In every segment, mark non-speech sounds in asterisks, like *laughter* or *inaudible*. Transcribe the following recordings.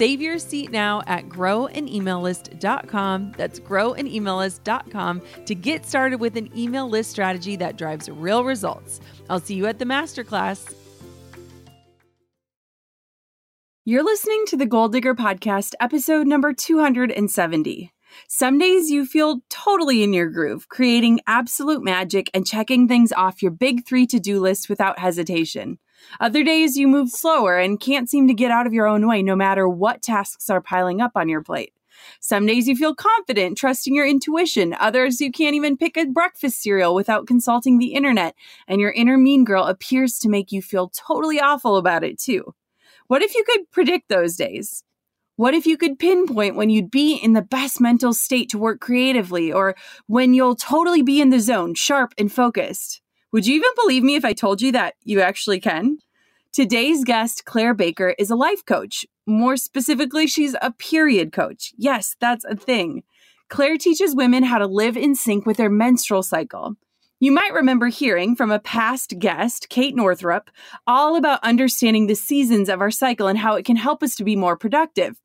Save your seat now at growanemaillist.com. That's growanemaillist.com to get started with an email list strategy that drives real results. I'll see you at the masterclass. You're listening to the Goal Digger Podcast, episode number 270. Some days you feel totally in your groove, creating absolute magic and checking things off your big three to do list without hesitation. Other days you move slower and can't seem to get out of your own way no matter what tasks are piling up on your plate. Some days you feel confident, trusting your intuition. Others you can't even pick a breakfast cereal without consulting the internet, and your inner mean girl appears to make you feel totally awful about it too. What if you could predict those days? What if you could pinpoint when you'd be in the best mental state to work creatively or when you'll totally be in the zone, sharp and focused? Would you even believe me if I told you that you actually can? Today's guest, Claire Baker, is a life coach. More specifically, she's a period coach. Yes, that's a thing. Claire teaches women how to live in sync with their menstrual cycle. You might remember hearing from a past guest, Kate Northrup, all about understanding the seasons of our cycle and how it can help us to be more productive.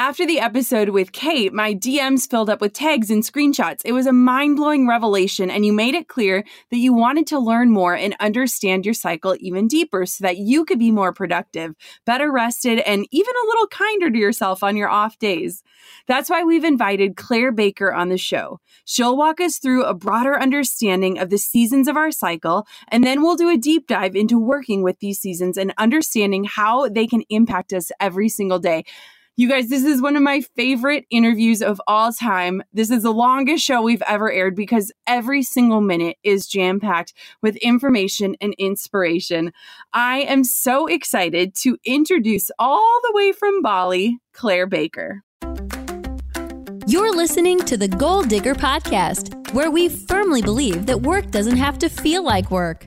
After the episode with Kate, my DMs filled up with tags and screenshots. It was a mind blowing revelation, and you made it clear that you wanted to learn more and understand your cycle even deeper so that you could be more productive, better rested, and even a little kinder to yourself on your off days. That's why we've invited Claire Baker on the show. She'll walk us through a broader understanding of the seasons of our cycle, and then we'll do a deep dive into working with these seasons and understanding how they can impact us every single day. You guys, this is one of my favorite interviews of all time. This is the longest show we've ever aired because every single minute is jam packed with information and inspiration. I am so excited to introduce all the way from Bali, Claire Baker. You're listening to the Goal Digger Podcast, where we firmly believe that work doesn't have to feel like work.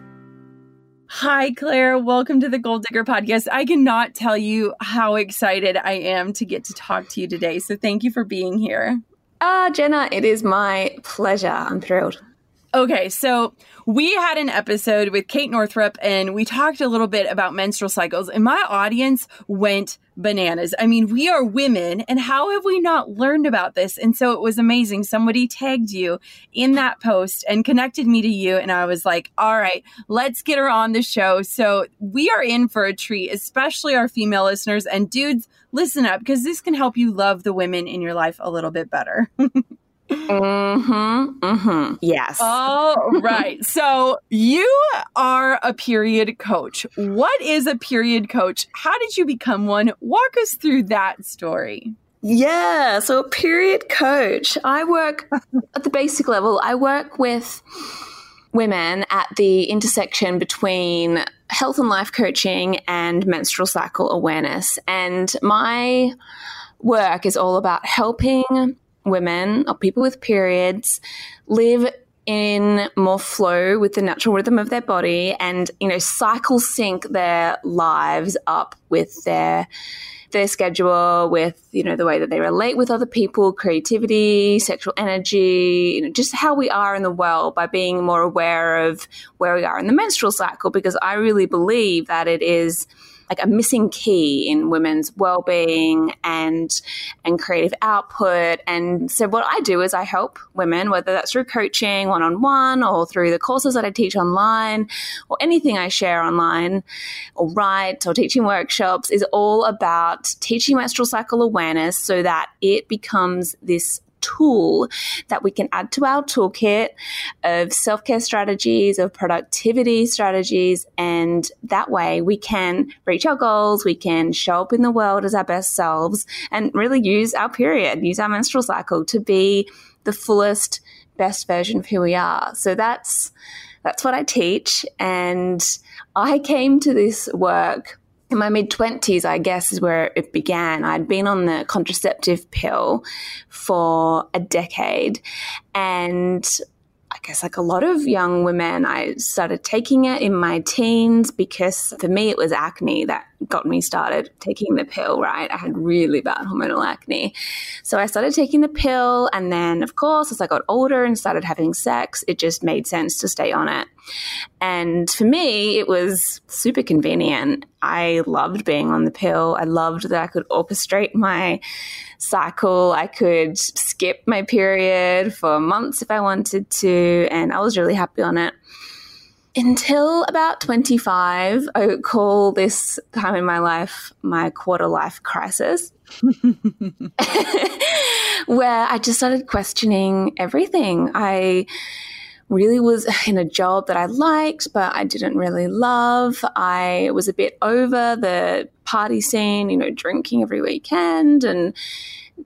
Hi, Claire. Welcome to the Goal Digger Podcast. I cannot tell you how excited I am to get to talk to you today. So, thank you for being here. Ah, uh, Jenna, it is my pleasure. I'm thrilled. Okay, so we had an episode with Kate Northrup and we talked a little bit about menstrual cycles, and my audience went bananas. I mean, we are women, and how have we not learned about this? And so it was amazing. Somebody tagged you in that post and connected me to you, and I was like, all right, let's get her on the show. So we are in for a treat, especially our female listeners. And dudes, listen up because this can help you love the women in your life a little bit better. *laughs* Mm-hmm. Mm-hmm. Yes. All right. *laughs* So you are a period coach. What is a period coach? How did you become one? Walk us through that story. Yeah. So a period coach. I work *laughs* at the basic level. I work with women at the intersection between health and life coaching and menstrual cycle awareness. And my work is all about helping women or people with periods live in more flow with the natural rhythm of their body and, you know, cycle sync their lives up with their their schedule, with you know the way that they relate with other people, creativity, sexual energy, you know, just how we are in the world by being more aware of where we are in the menstrual cycle. Because I really believe that it is like a missing key in women's well-being and and creative output. And so what I do is I help women, whether that's through coaching one-on-one or through the courses that I teach online or anything I share online or write or teaching workshops is all about teaching menstrual cycle awareness so that it becomes this tool that we can add to our toolkit of self care strategies, of productivity strategies. And that way we can reach our goals, we can show up in the world as our best selves, and really use our period, use our menstrual cycle to be the fullest, best version of who we are. So that's that's what I teach. And I came to this work in my mid 20s, I guess, is where it began. I'd been on the contraceptive pill for a decade. And I guess, like a lot of young women, I started taking it in my teens because for me, it was acne that got me started taking the pill, right? I had really bad hormonal acne. So I started taking the pill. And then, of course, as I got older and started having sex, it just made sense to stay on it. And for me, it was super convenient. I loved being on the pill. I loved that I could orchestrate my cycle. I could skip my period for months if I wanted to, and I was really happy on it. Until about 25, I would call this time in my life my quarter life crisis, *laughs* *laughs* where I just started questioning everything. I really was *laughs* in a job that I liked, but I didn't really love. I was a bit over the party scene, you know, drinking every weekend and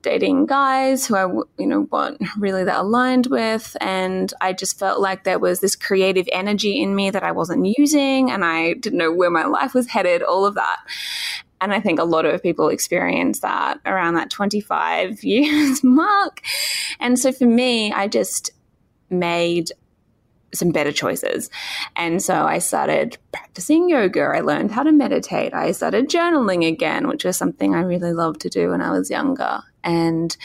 dating guys who I, you know, weren't really that aligned with. And I just felt like there was this creative energy in me that I wasn't using and I didn't know where my life was headed, all of that. And I think a lot of people experience that around that 25 *laughs* years mark. And so for me, I just made some better choices. And so I started practicing yoga. I learned how to meditate. I started journaling again, which was something I really loved to do when I was younger. And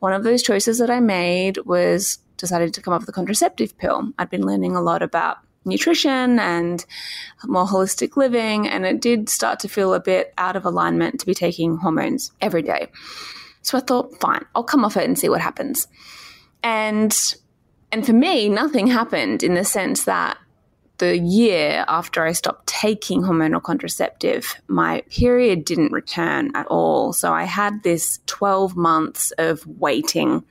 one of those choices that I made was decided to come up with a contraceptive pill. I'd been learning a lot about nutrition and more holistic living, and it did start to feel a bit out of alignment to be taking hormones every day. So I thought, fine, I'll come off it and see what happens. And and for me, nothing happened in the sense that the year after I stopped taking hormonal contraceptive, my period didn't return at all. So I had this 12 months of waiting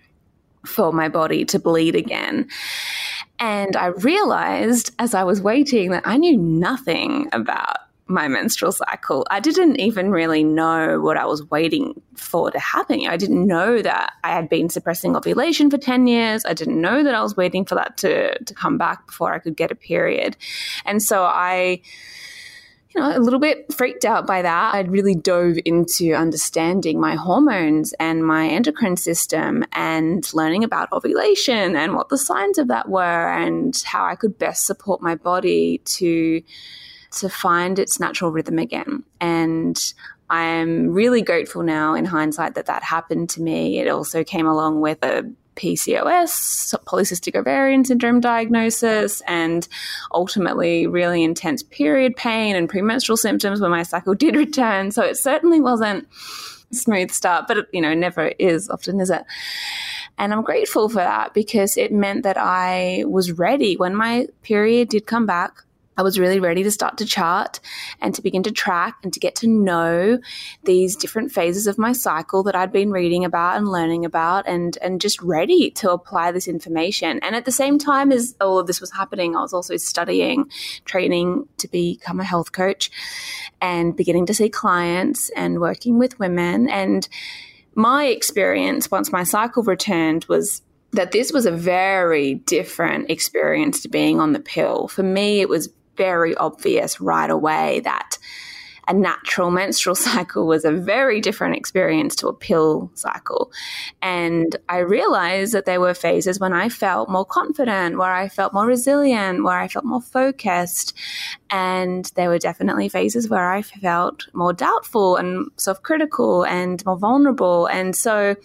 for my body to bleed again. And I realized as I was waiting that I knew nothing about my menstrual cycle. I didn't even really know what I was waiting for to happen. I didn't know that I had been suppressing ovulation for 10 years. I didn't know that I was waiting for that to, to come back before I could get a period. And so I, you know, a little bit freaked out by that. I really dove into understanding my hormones and my endocrine system and learning about ovulation and what the signs of that were and how I could best support my body to to find its natural rhythm again. And I'm really grateful now in hindsight that that happened to me. It also came along with a PCOS, polycystic ovarian syndrome diagnosis, and ultimately really intense period pain and premenstrual symptoms when my cycle did return. So it certainly wasn't a smooth start, but it, you know, never is often, is it? And I'm grateful for that because it meant that I was ready when my period did come back. I was really ready to start to chart and to begin to track and to get to know these different phases of my cycle that I'd been reading about and learning about and and just ready to apply this information. And at the same time as all of this was happening, I was also studying, training to become a health coach and beginning to see clients and working with women and my experience once my cycle returned was that this was a very different experience to being on the pill. For me, it was very obvious right away that a natural menstrual *laughs* cycle was a very different experience to a pill cycle. And I realized that there were phases when I felt more confident, where I felt more resilient, where I felt more focused. And there were definitely phases where I felt more doubtful and self critical and more vulnerable. And so,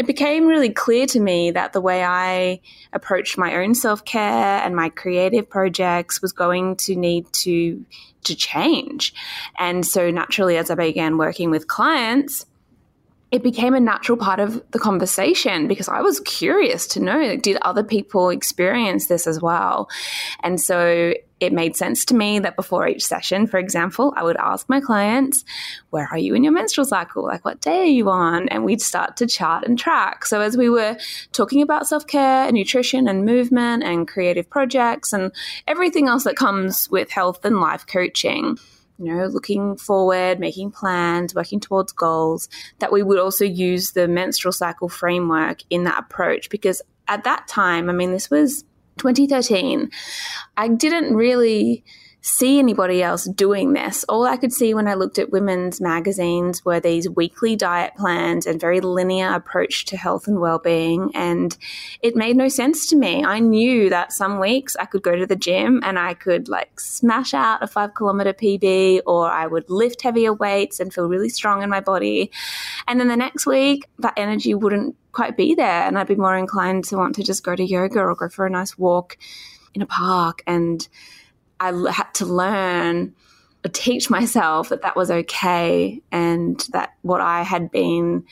it became really clear to me that the way I approached my own self care and my creative projects was going to need to to change. And so naturally, as I began working with clients, it became a natural part of the conversation because I was curious to know did other people experience this as well? And so it made sense to me that before each session, for example, I would ask my clients, Where are you in your menstrual cycle? Like, what day are you on? And we'd start to chart and track. So, as we were talking about self care and nutrition and movement and creative projects and everything else that comes with health and life coaching, you know, looking forward, making plans, working towards goals, that we would also use the menstrual cycle framework in that approach. Because at that time, I mean, this was 2013, I didn't really see anybody else doing this. All I could see when I looked at women's magazines were these weekly diet plans and very linear approach to health and well-being and it made no sense to me. I knew that some weeks I could go to the gym and I could like smash out a 5 kilometer PB or I would lift heavier weights and feel really strong in my body. And then the next week that energy wouldn't quite be there and I'd be more inclined to want to just go to yoga or go for a nice walk in a park and I had to learn or teach myself that that was okay and that what I had been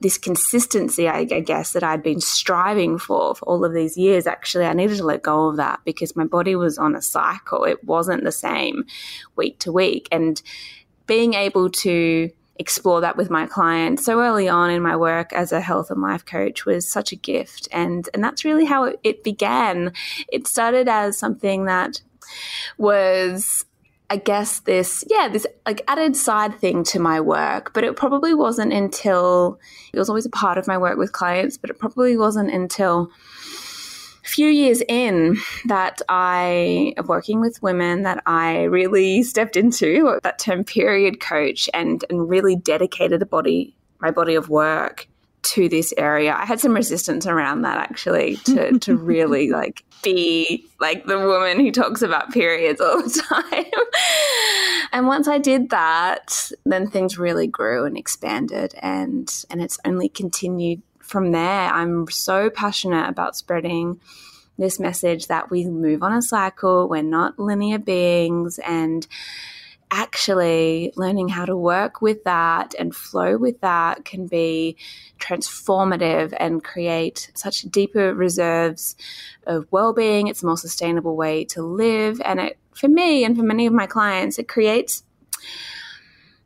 this consistency, I, guess, that I'd been striving for for all of these years, actually, I needed to let go of that because my body was on a cycle. It wasn't the same week to week. And being able to explore that with my clients so early on in my work as a health and life coach was such a gift. And, and that's really how it, it began. It started as something that was I guess this, yeah, this like added side thing to my work, but it probably wasn't until it was always a part of my work with clients, but it probably wasn't until a few years in that I of working with women that I really stepped into that term period coach and and really dedicated the body my body of work to this area. I had some resistance around that actually to to *laughs* really like be like the woman who talks about periods all the *laughs* time. and once I did that, then things really grew and expanded and and it's only continued from there. I'm so passionate about spreading this message that we move on a cycle, we're not linear beings and actually learning how to work with that and flow with that can be transformative and create such deeper reserves of well-being it's a more sustainable way to live and it for me and for many of my clients it creates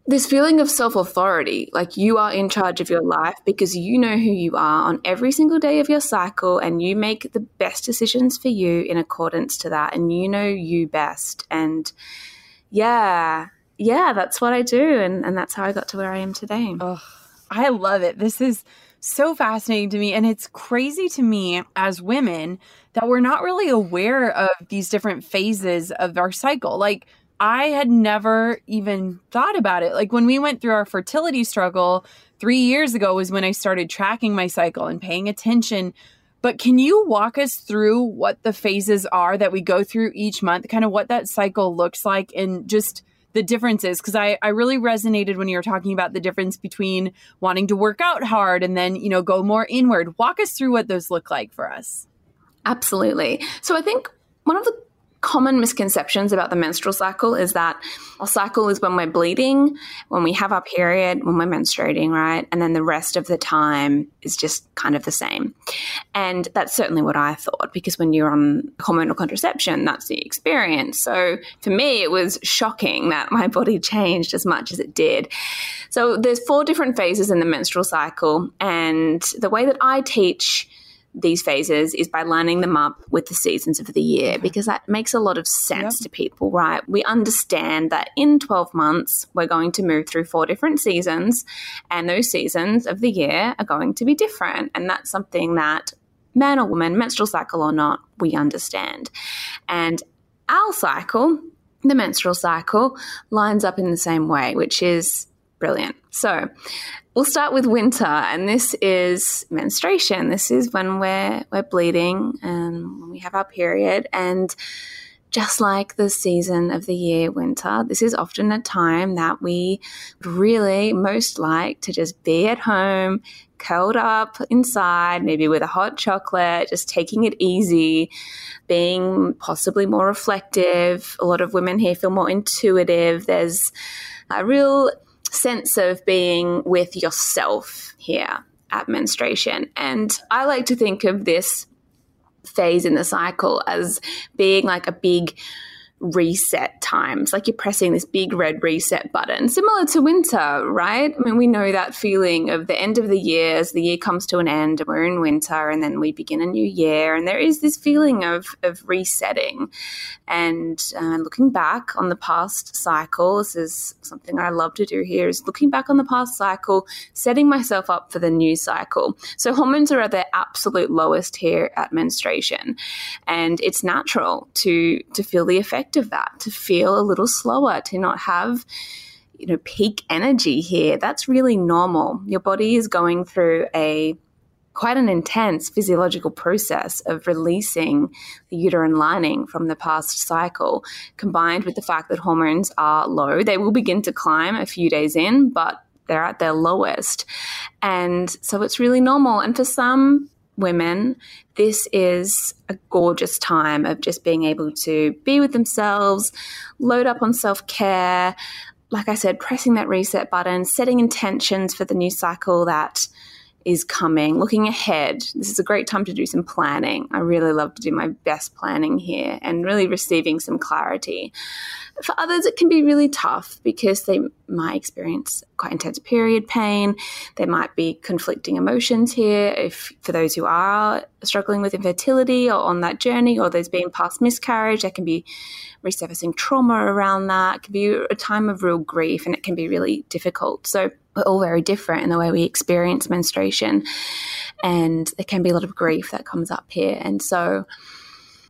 this feeling of self authority, like you are in charge of your life because you know who you are on every single day of your cycle and you make the best decisions for you in accordance to that. And you know you best. And yeah, yeah, that's what I do. And, and that's how I got to where I am today. Oh, I love it. This is so fascinating to me. And it's crazy to me as women that we're not really aware of these different phases of our cycle. Like, I had never even thought about it. Like, when we went through our fertility struggle three years ago, was when I started tracking my cycle and paying attention but can you walk us through what the phases are that we go through each month, kind of what that cycle looks like and just the differences? Because I, I really resonated when you were talking about the difference between wanting to work out hard and then, you know, go more inward. Walk us through what those look like for us. Absolutely. So I think one of the common misconceptions about the menstrual cycle is that our cycle is when we're bleeding, when we have our period, when we're menstruating, right? And then the rest of the time is just kind of the same. And that's certainly what I thought because when you're on hormonal contraception, that's the experience. So for me, it was shocking that my body *laughs* changed as much as it did. So there's four different phases in the menstrual cycle. And the way that I teach these phases is by lining them up with the seasons of the year because that makes a lot of sense yep. to people, right? We understand that in 12 months, we're going to move through four different seasons, and those seasons of the year are going to be different. And that's something that man or woman, menstrual cycle or not, we understand. And our cycle the menstrual cycle lines up in the same way, which is brilliant. So, we'll start with winter, and this is menstruation. This is when we're we're bleeding and when we have our period, and just like the season of the year, winter, this is often a time that we really most like to just be at home, curled up inside, maybe with a hot chocolate, just taking it easy, being possibly more reflective. A lot of women here feel more intuitive. There's a real sense of being with yourself here at menstruation. And I like to think of this phase in the cycle as being like a big reset times. Like you're pressing this big red reset button, similar to winter, right? I mean, we know that feeling of the end of the year as the year comes to an end and we're in winter and then we begin a new year. And there is this feeling of, of resetting. And uh, looking back on the past cycle, this is something I love to do here, is looking back on the past cycle, setting myself up for the new cycle. So hormones are at their absolute lowest here at menstruation. And it's natural to, to feel the effect effect of that, to feel a little slower, to not have you know peak energy here. That's really normal. Your body is going through a quite an intense physiological process of releasing the uterine lining from the past cycle, combined with the fact that hormones are low. They will begin to climb a few days in, but they're at their lowest. And so it's really normal. And for some women, this is a gorgeous time of just being able to be with themselves, load up on self care. Like I said, pressing that reset button, setting intentions for the new cycle that is coming, looking ahead. This is a great time to do some planning. I really love to do my best planning here and really receiving some clarity. For others, it can be really tough because they might experience quite intense period pain. There might be conflicting emotions here. If for those who are struggling with infertility or on that journey, or there's been past miscarriage, there can be resurfacing trauma around that. It can be a time of real grief, and it can be really difficult. So we're all very different in the way we experience menstruation, and there can be a lot of grief that comes up here. And so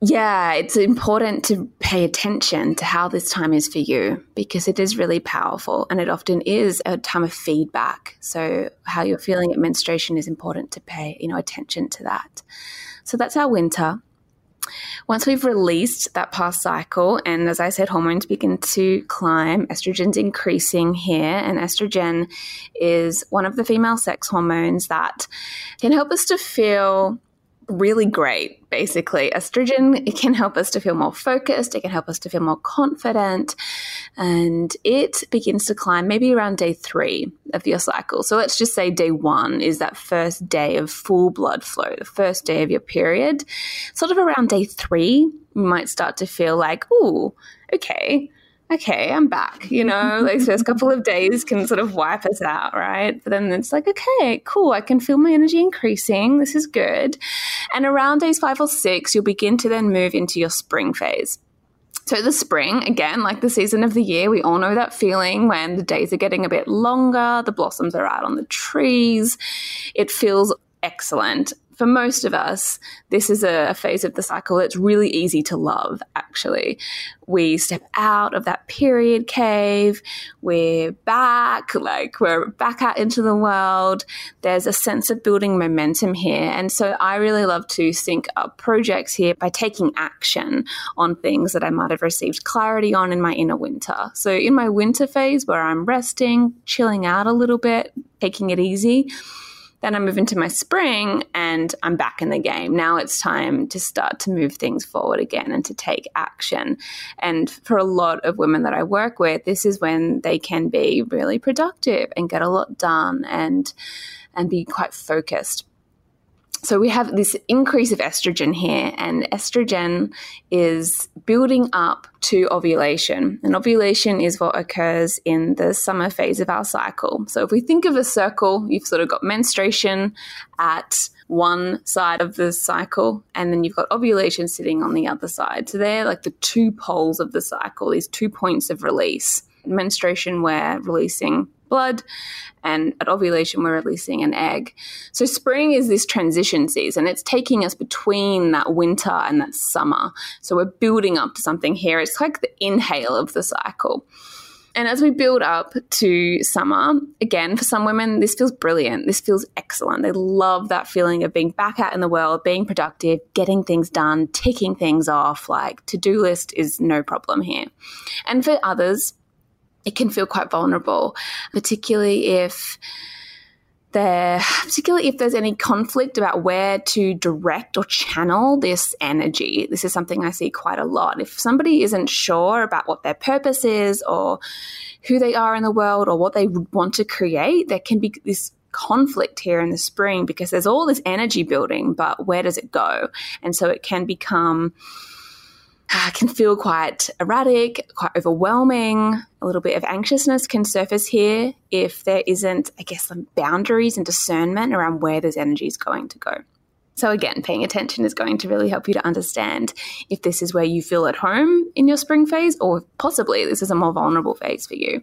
yeah, it's important to pay attention to how this time is for you because it is really powerful and it often is a time of feedback. So how you're feeling at menstruation is important to pay, you know, attention to that. So that's our winter. Once we've released that past cycle, and as I said, hormones begin to climb, estrogen's increasing here, and estrogen is one of the female sex hormones that can help us to feel really great, basically. Estrogen it can help us to feel more focused, it can help us to feel more confident, and it begins to climb maybe around day three of your cycle. So let's just say day one is that first day of full blood flow, the first day of your period. Sort of around day three, you might start to feel like, oh, okay, okay, I'm back. You know, like first couple of days can sort of wipe us out, right? But then it's like, okay, cool. I can feel my energy increasing. This is good. And around days five or six, you'll begin to then move into your spring phase. So, the spring, again, like the season of the year, we all know that feeling when the days are getting a bit longer, the blossoms are out on the trees. It feels excellent for most of us, this is a, phase of the cycle that's really easy to love, actually. We step out of that period cave, we're back, like we're back out into the world. There's a sense of building momentum here. And so I really love to sync up projects here by taking action on things that I might have received clarity on in my inner winter. So in my winter phase, where I'm resting, chilling out a little bit, taking it easy then I move into my spring and I'm back in the game. Now it's time to start to move things forward again and to take action. And for a lot of women that I work with, this is when they can be really productive and get a lot done and and be quite focused. So we have this increase of estrogen here, and estrogen is building up to ovulation. And ovulation is what occurs in the summer phase of our cycle. So if we think of a circle, you've sort of got menstruation at one side of the cycle, and then you've got ovulation sitting on the other side. So they're like the two poles of the cycle, these two points of release. Menstruation, we're releasing blood, and at ovulation, we're releasing an egg. So, spring is this transition season. It's taking us between that winter and that summer. So, we're building up to something here. It's like the inhale of the cycle. And as we build up to summer, again, for some women, this feels brilliant. This feels excellent. They love that feeling of being back out in the world, being productive, getting things done, ticking things off. Like to do list is no problem here. And for others, it can feel quite vulnerable, particularly if there, particularly if there's any conflict about where to direct or channel this energy. This is something I see quite a lot. If somebody isn't sure about what their purpose is or who they are in the world or what they want to create, there can be this conflict here in the spring because there's all this energy building, but where does it go? And so it can become uh, can feel quite erratic, quite overwhelming. A little bit of anxiousness can surface here if there isn't, I guess, some boundaries and discernment around where this energy is going to go. So, again, paying attention is going to really help you to understand if this is where you feel at home in your spring phase, or possibly this is a more vulnerable phase for you.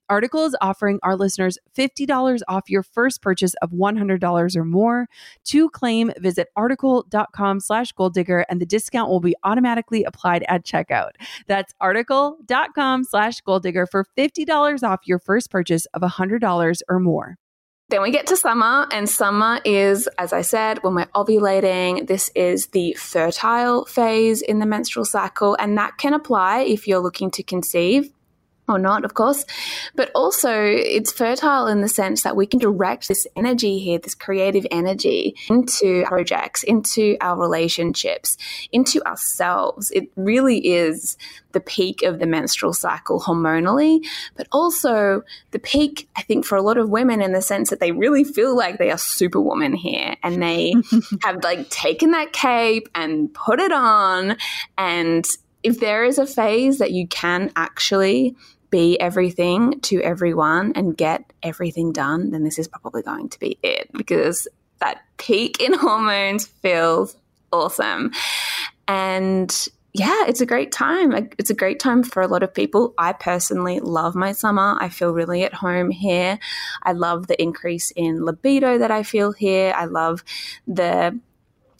Article is offering our listeners $50 off your first purchase of $100 or more. To claim, visit article.com slash goal digger and the discount will be automatically applied at checkout. That's article.com slash goal digger for $50 off your first purchase of $100 or more. Then we get to summer, and summer is, as I said, when we're ovulating. This is the fertile phase in the menstrual cycle, and that can apply if you're looking to conceive or not, of course, but also it's fertile in the sense that we can direct this energy here, this creative energy, into projects, into our relationships, into ourselves. It really is the peak of the menstrual cycle hormonally, but also the peak, I think, for a lot of women in the sense that they really feel like they are superwoman here and they *laughs* have like taken that cape and put it on and if there is a phase that you can actually be everything to everyone and get everything done, then this is probably going to be it because that peak in *laughs* hormones feels awesome. And yeah, it's a great time. It's a great time for a lot of people. I personally love my summer. I feel really at home here. I love the increase in libido that I feel here. I love the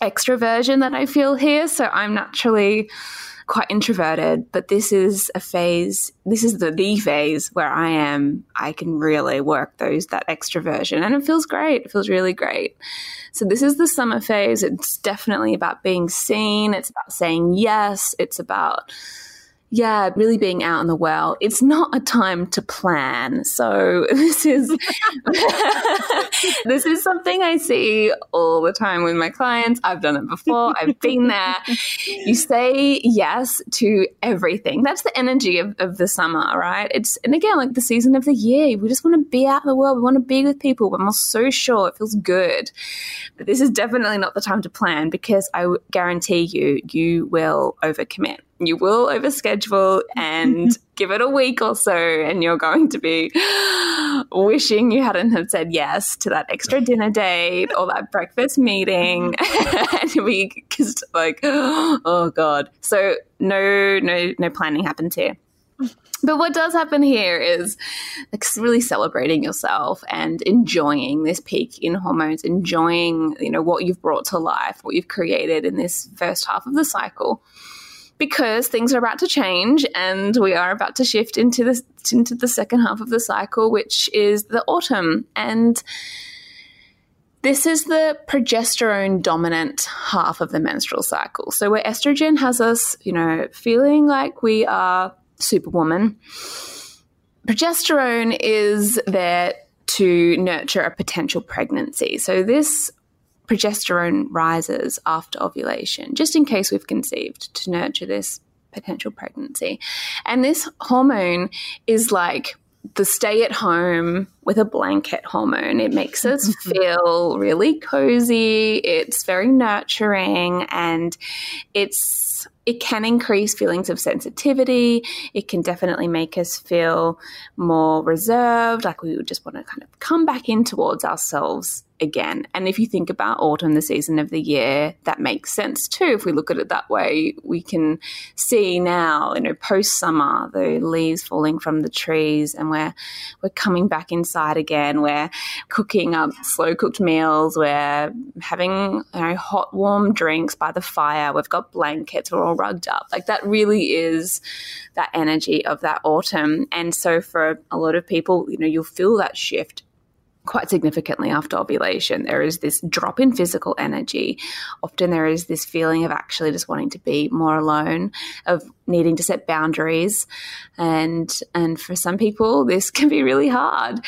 extroversion that I feel here. So I'm naturally quite introverted, but this is a phase, this is the, the phase where I am, I can really work those, that extroversion and it feels great. It feels really great. So this is the summer phase. It's definitely about being seen. It's about saying yes. It's about yeah, really being out in the world. It's not a time to plan. So *laughs* this is *laughs* this is something I see all the time with my clients. I've done it before. I've been there. You *laughs* say yes to everything. That's the energy of, of the summer, right? It's and again like the season of the year. We just want to be out in the world. We want to be with people. We're so sure it feels good. But this is definitely not the time to plan because I guarantee you you will overcommit you will overschedule and *laughs* give it a week or so and you're going to be *gasps* wishing you hadn't have said yes to that extra dinner date or that breakfast meeting. *laughs* *laughs* And you'll be just like *gasps* oh god. So no no no planning happens here. But what does happen here is like really celebrating yourself and enjoying this peak in hormones, enjoying, you know, what you've brought to life, what you've created in this first half of the cycle because things are about to change and we are about to shift into the into the second half of the cycle, which is the autumn. And this is the progesterone dominant half of the menstrual cycle. So where estrogen has us, you know, feeling like we are superwoman, progesterone is there to nurture a potential pregnancy. So this progesterone rises after ovulation, just in case we've conceived to nurture this potential pregnancy. And this hormone is like the stay at home with a blanket hormone. It makes us *laughs* feel really cozy. It's very nurturing and it's it can increase feelings of sensitivity. It can definitely make us feel more reserved, like we would just want to kind of come back in towards ourselves again. And if you think about autumn, the season of the year, that makes sense too. If we look at it that way, we can see now, you know, post summer, the leaves falling from the trees, and we're we're coming back inside again. We're cooking up slow cooked meals. We're having you know hot warm drinks by the fire. We've got blankets. We're all rugged up. Like that really is that energy of that autumn. And so for a lot of people, you know, you'll feel that shift quite significantly after ovulation. There is this drop in physical energy. Often there is this feeling of actually just wanting to be more alone, of needing to set boundaries. And and for some people this can be really hard.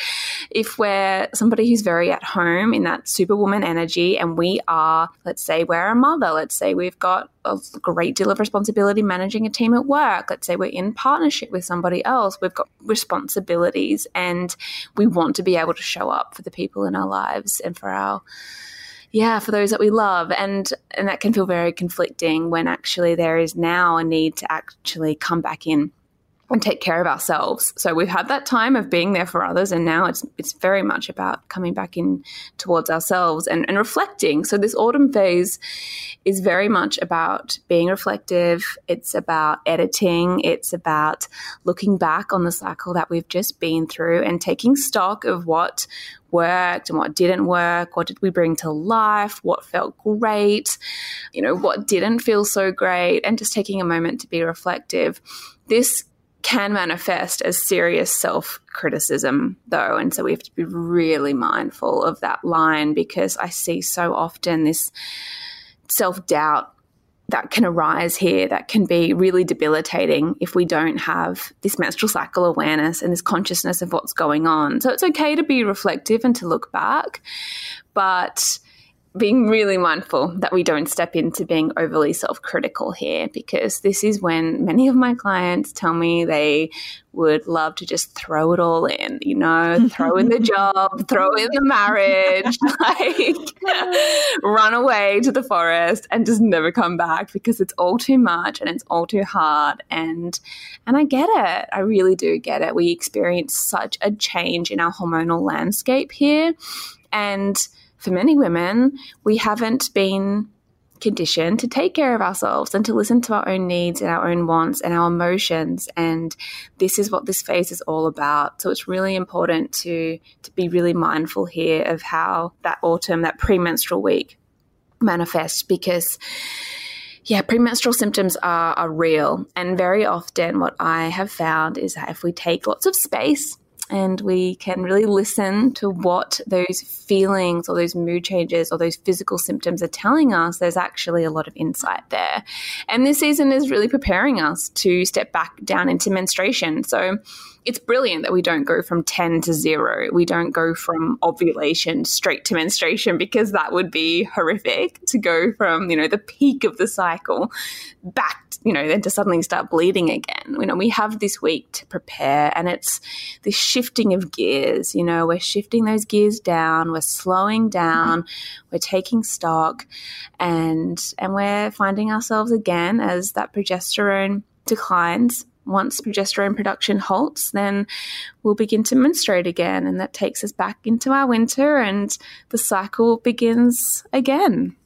If we're somebody who's very at home in that superwoman energy and we are, let's say we're a mother, let's say we've got a great deal of responsibility managing a team at work. Let's say we're in partnership with somebody else. We've got responsibilities and we want to be able to show up for the people in our lives and for our yeah for those that we love and and that can feel very conflicting when actually there is now a need to actually come back in and take care of ourselves. So we've had that time of being there for others, and now it's it's very much about coming back in towards ourselves and, and reflecting. So this autumn phase is very much about being reflective. It's about editing. It's about looking back on the cycle that we've just been through and taking stock of what worked and what didn't work. What did we bring to life? What felt great? You know, what didn't feel so great? And just taking a moment to be reflective. This can manifest as serious self criticism, though. And so we have to be really mindful of that line because I see so often this self doubt that can arise here that can be really debilitating if we don't have this menstrual cycle awareness and this consciousness of what's going on. So it's okay to be reflective and to look back, but being really mindful that we don't step into being overly self critical here because this is when many of my clients tell me they would love to just throw it all in, you know, throw in the *laughs* job, throw in the marriage, *laughs* like run away to the forest and just never come back because it's all too much and it's all too hard and and I get it. I really do get it. We experience such a change in our hormonal landscape here and for many women, we haven't been conditioned to take care of ourselves and to listen to our own needs and our own wants and our emotions and this is what this phase is all about so it's really important to to be really mindful here of how that autumn that premenstrual week manifests because yeah, premenstrual symptoms are, are real. And very often, what I have found is that if we take lots of space and we can really listen to what those feelings or those mood changes or those physical symptoms are telling us, there's actually a lot of insight there. And this season is really preparing us to step back down into menstruation. So it's brilliant that we don't go from 10 to 0. We don't go from ovulation straight to menstruation because that would be horrific to go from, you know, the peak of the cycle back, you know, then to suddenly start bleeding again. You know, we have this week to prepare and it's this shifting of gears, you know, we're shifting those gears down, we're slowing down, we're taking stock and and we're finding ourselves again as that progesterone declines once progesterone production halts, then we'll begin to menstruate again. And that takes us back into our winter and the cycle begins again.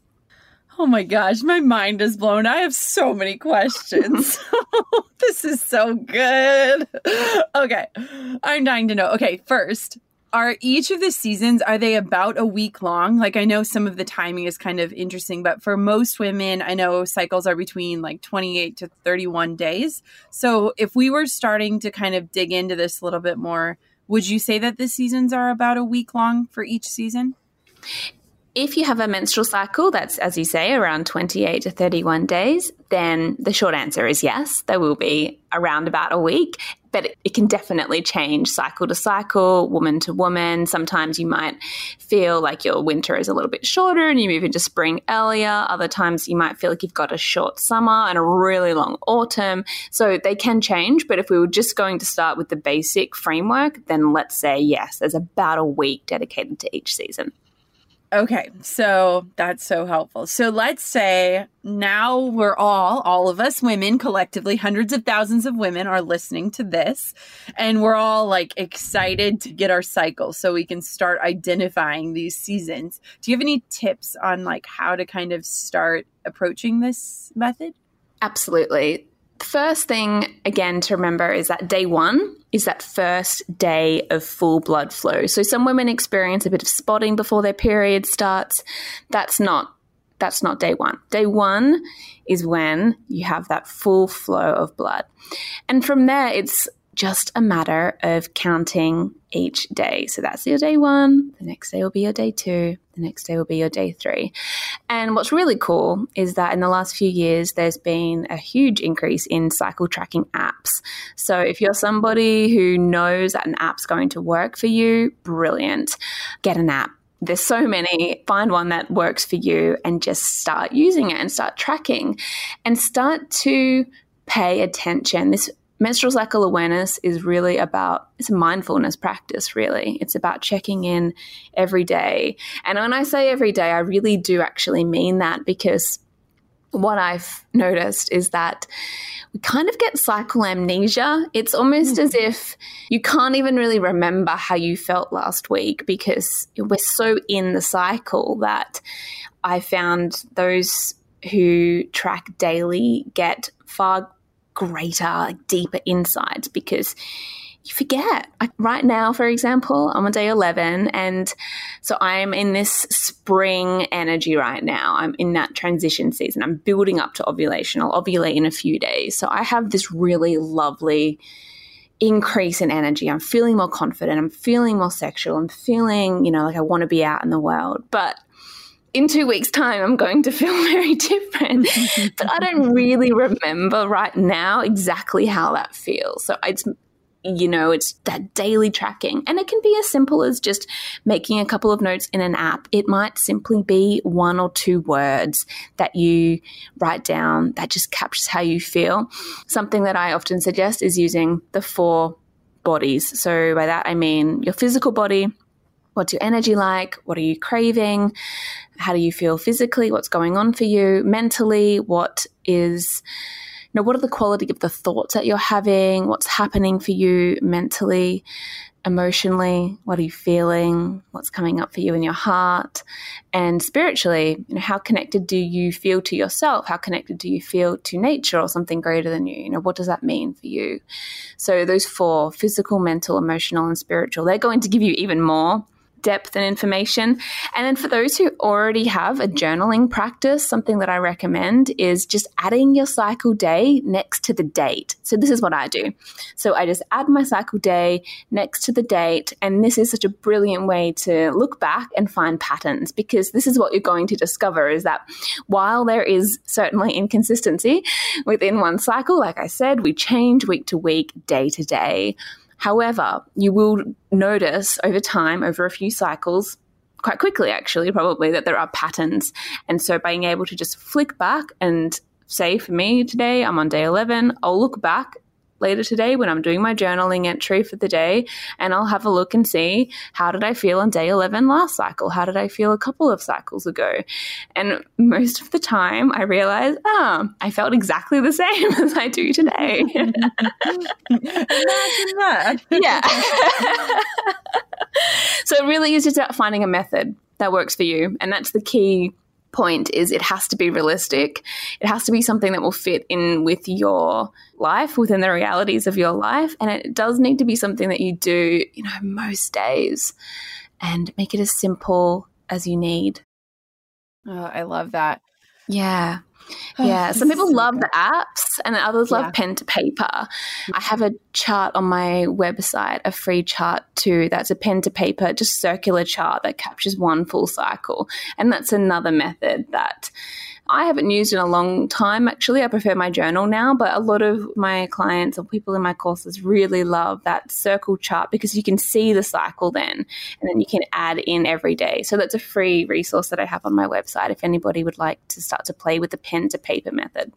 Oh my gosh, my mind is blown. I have so many questions. *laughs* *laughs* this is so good. Okay, I'm dying to know. Okay, first, are each of the seasons are they about a week long? Like i know some of the timing is kind of interesting but for most women i know cycles are between like 28 to 31 days. So if we were starting to kind of dig into this a little bit more would you say that the seasons are about a week long for each season if you have a menstrual cycle that's, as you say, around 28 to 31 days, then the short answer is yes, there will be around about a week, but it, it, can definitely change cycle to cycle, woman to woman. Sometimes you might feel like your winter is a little bit shorter and you move into spring earlier. Other times you might feel like you've got a short summer and a really long autumn. So they can change, but if we were just going to start with the basic framework, then let's say yes, there's about a week dedicated to each season. Okay, so that's so helpful. So let's say now we're all, all of us women collectively, hundreds of thousands of women are listening to this, and we're all like excited to get our cycle so we can start identifying these seasons. Do you have any tips on like how to kind of start approaching this method? Absolutely. First thing, again, to remember is that day one is that first day of full blood flow. So some women experience a bit of spotting before their period starts. That's not that's not day one. Day one is when you have that full flow of blood. And from there, it's just a matter of counting each day. So that's your day one, the next day will be your day two, the next day will be your day three. And what's really cool is that in the last few years, there's been a huge increase in cycle tracking apps. So if you're somebody who knows that an app's going to work for you, brilliant. Get an app there's so many. Find one that works for you and just start using it and start tracking and start to pay attention. This menstrual cycle awareness is really about it's a mindfulness practice really. It's about checking in every day. And when i say every day i really do actually mean that because what i've noticed is that we kind of get cycle amnesia. It's almost mm-hmm. as if you can't even really remember how you felt last week because we're so in the cycle that i found those who track daily get far greater, deeper insights because you forget. Right now, for example, I'm on day 11, and so I'm in this spring energy right now. I'm in that transition season. I'm building up to ovulation. I'll ovulate in a few days. So I have this really lovely increase in energy. I'm feeling more confident. I'm feeling more sexual. I'm feeling, you know, like I want to be out in the world. But in two weeks' time, I'm going to feel *laughs* very different. *laughs* but I don't really remember right now exactly how that feels. So it's, you know, it's that daily tracking. And it can be as simple as just making a couple of notes in an app. It might simply be one or two words that you write down that just captures how you feel. Something that I often suggest is using the four bodies. So by that, I mean your physical body What's your energy like? What are you craving? How do you feel physically? What's going on for you mentally? What is you know, what are the quality of the thoughts that you're having? What's happening for you mentally, emotionally? What are you feeling? What's coming up for you in your heart? And spiritually, you know, how connected do you feel to yourself? How connected do you feel to nature or something greater than you? You know, what does that mean for you? So those four physical, mental, emotional, and spiritual, they're going to give you even more depth and information. And then for those who already have a journaling practice, something that I recommend is just adding your cycle day next to the date. So this is what I do. So I just add my cycle day next to the date. And this is such a brilliant way to look back and find patterns because this is what you're going to discover is that while there is certainly inconsistency within one cycle, like I said, we change week to week, day to day. However, you will notice over time, over a few cycles, quite quickly actually, probably, that there are patterns. And so being able to just flick back and say, for me today, I'm on day 11, I'll look back later today when I'm doing my journaling entry for the day and I'll have a look and see how did I feel on day 11 last cycle? How did I feel a couple of cycles ago? And most of the time I realize, ah, I felt exactly the same *laughs* as I do today. Imagine that. yeah. *laughs* so it really is just about finding a method that works for you. And that's the key point is it has to be realistic. It has to be something that will fit in with your life, within the realities of your life. And it does need to be something that you do, you know, most days and make it as simple as you need. Oh, I love that. Yeah. *sighs* Yeah, some people love the apps and others love yeah. pen to paper. I have a chart on my website, a free chart too, that's a pen to paper, just circular chart that captures one full cycle. And that's another method that I haven't used in a long time, actually. I prefer my journal now, but a lot of my clients or people in my courses really love that circle chart because you can see the cycle then and then you can add in every day. So that's a free resource that I have on my website if anybody would like to start to play with the pen to paper method.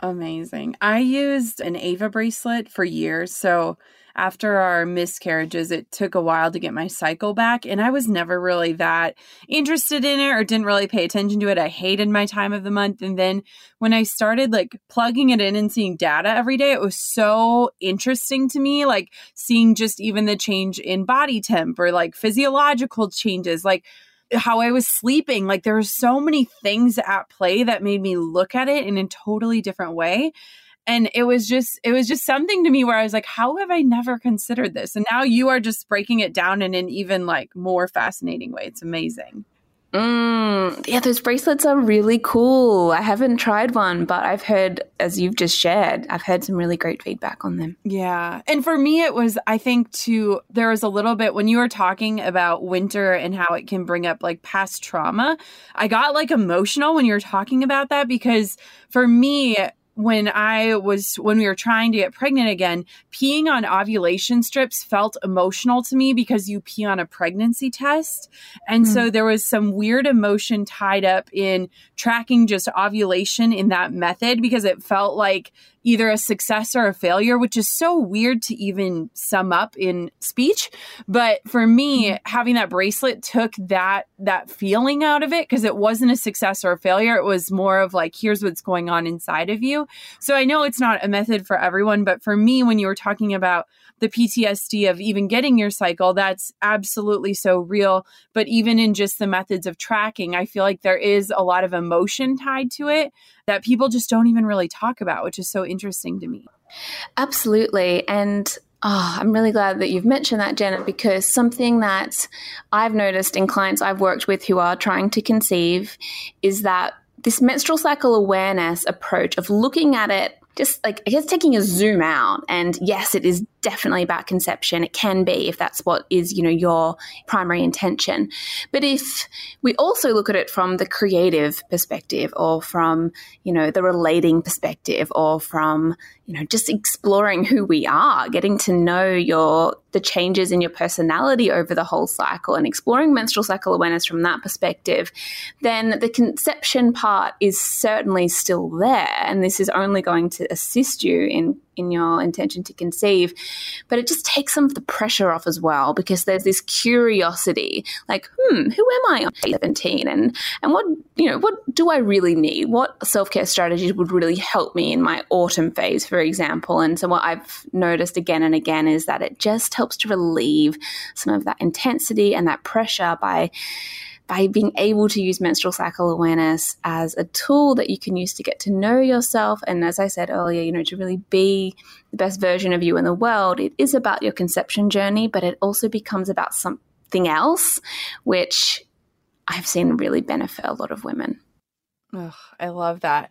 Amazing. I used an Ava bracelet for years. So after our miscarriages, it took a while to get my cycle back. And I was never really that interested in it or didn't really pay attention to it. I hated my time of the month. And then when I started like plugging it in and seeing data every day, it was so interesting to me. Like seeing just even the change in body temp or like physiological changes. Like, how I was sleeping. Like there were so many things at play that made me look at it in a totally different way and it was just it was just something to me where i was like how have i never considered this and now you are just breaking it down in an even like more fascinating way it's amazing Mm, yeah, those bracelets are really cool. I haven't tried one, but I've heard, as you've just shared, I've heard some really great feedback on them. Yeah. And for me, it was, I think, too, there was a little bit when you were talking about winter and how it can bring up like past trauma. I got like emotional when you were talking about that because for me, when I was when we were trying to get pregnant again, peeing on ovulation strips felt emotional to me because you pee on a pregnancy test. And mm. so hmm. there was some weird emotion tied up in tracking just ovulation in that method because it felt like either a success or a failure, which is so weird to even sum up in speech. But for me, mm-hmm. having that bracelet took that that feeling out of it because it wasn't a success or a failure. It was more of like, here's what's going on inside of you. So I know it's not a method for everyone, but for me, when you were talking about the PTSD of even getting your cycle, that's absolutely so real. But even in just the methods of tracking, I feel like there is a lot of emotion tied to it that people just don't even really talk about, which is so interesting to me. Absolutely. And Oh, I'm really glad that you've mentioned that, Jenna, because something that I've noticed in clients I've worked with who are trying to conceive is that this menstrual cycle awareness approach of looking at it just like I guess taking a zoom out and yes it is definitely about conception. It can be if that's what is you know your primary intention. But if we also look at it from the creative perspective or from you know the relating perspective or from you know just exploring who we are getting to know your the changes in your personality over the whole cycle and exploring menstrual cycle awareness from that perspective then the conception part is certainly still there. And this is only going to assist you in in your intention to conceive. But it just takes some of the pressure off as well because there's this curiosity, like, hmm, who am I on 17? And and what you know, what do I really need? What self-care strategies would really help me in my autumn phase, for example? And so what I've noticed again and again is that it just helps to relieve some of that intensity and that pressure by by being able to use menstrual cycle awareness as a tool that you can use to get to know yourself. And as I said earlier, you know, to really be the best version of you in the world, it is about your conception journey, but it also becomes about something else, which I've seen really benefit a lot of women. I love that.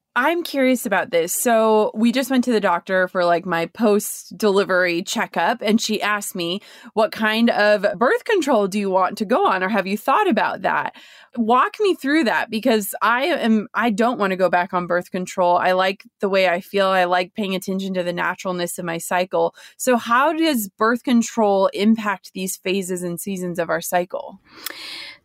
I'm curious about this. So, we just went to the doctor for like my post delivery checkup, and she asked me, What kind of birth control do you want to go on, or have you thought about that? Walk me through that because I am, I don't want to go back on birth control. I like the way I feel, I like paying attention to the naturalness of my cycle. So, how does birth control impact these phases and seasons of our cycle?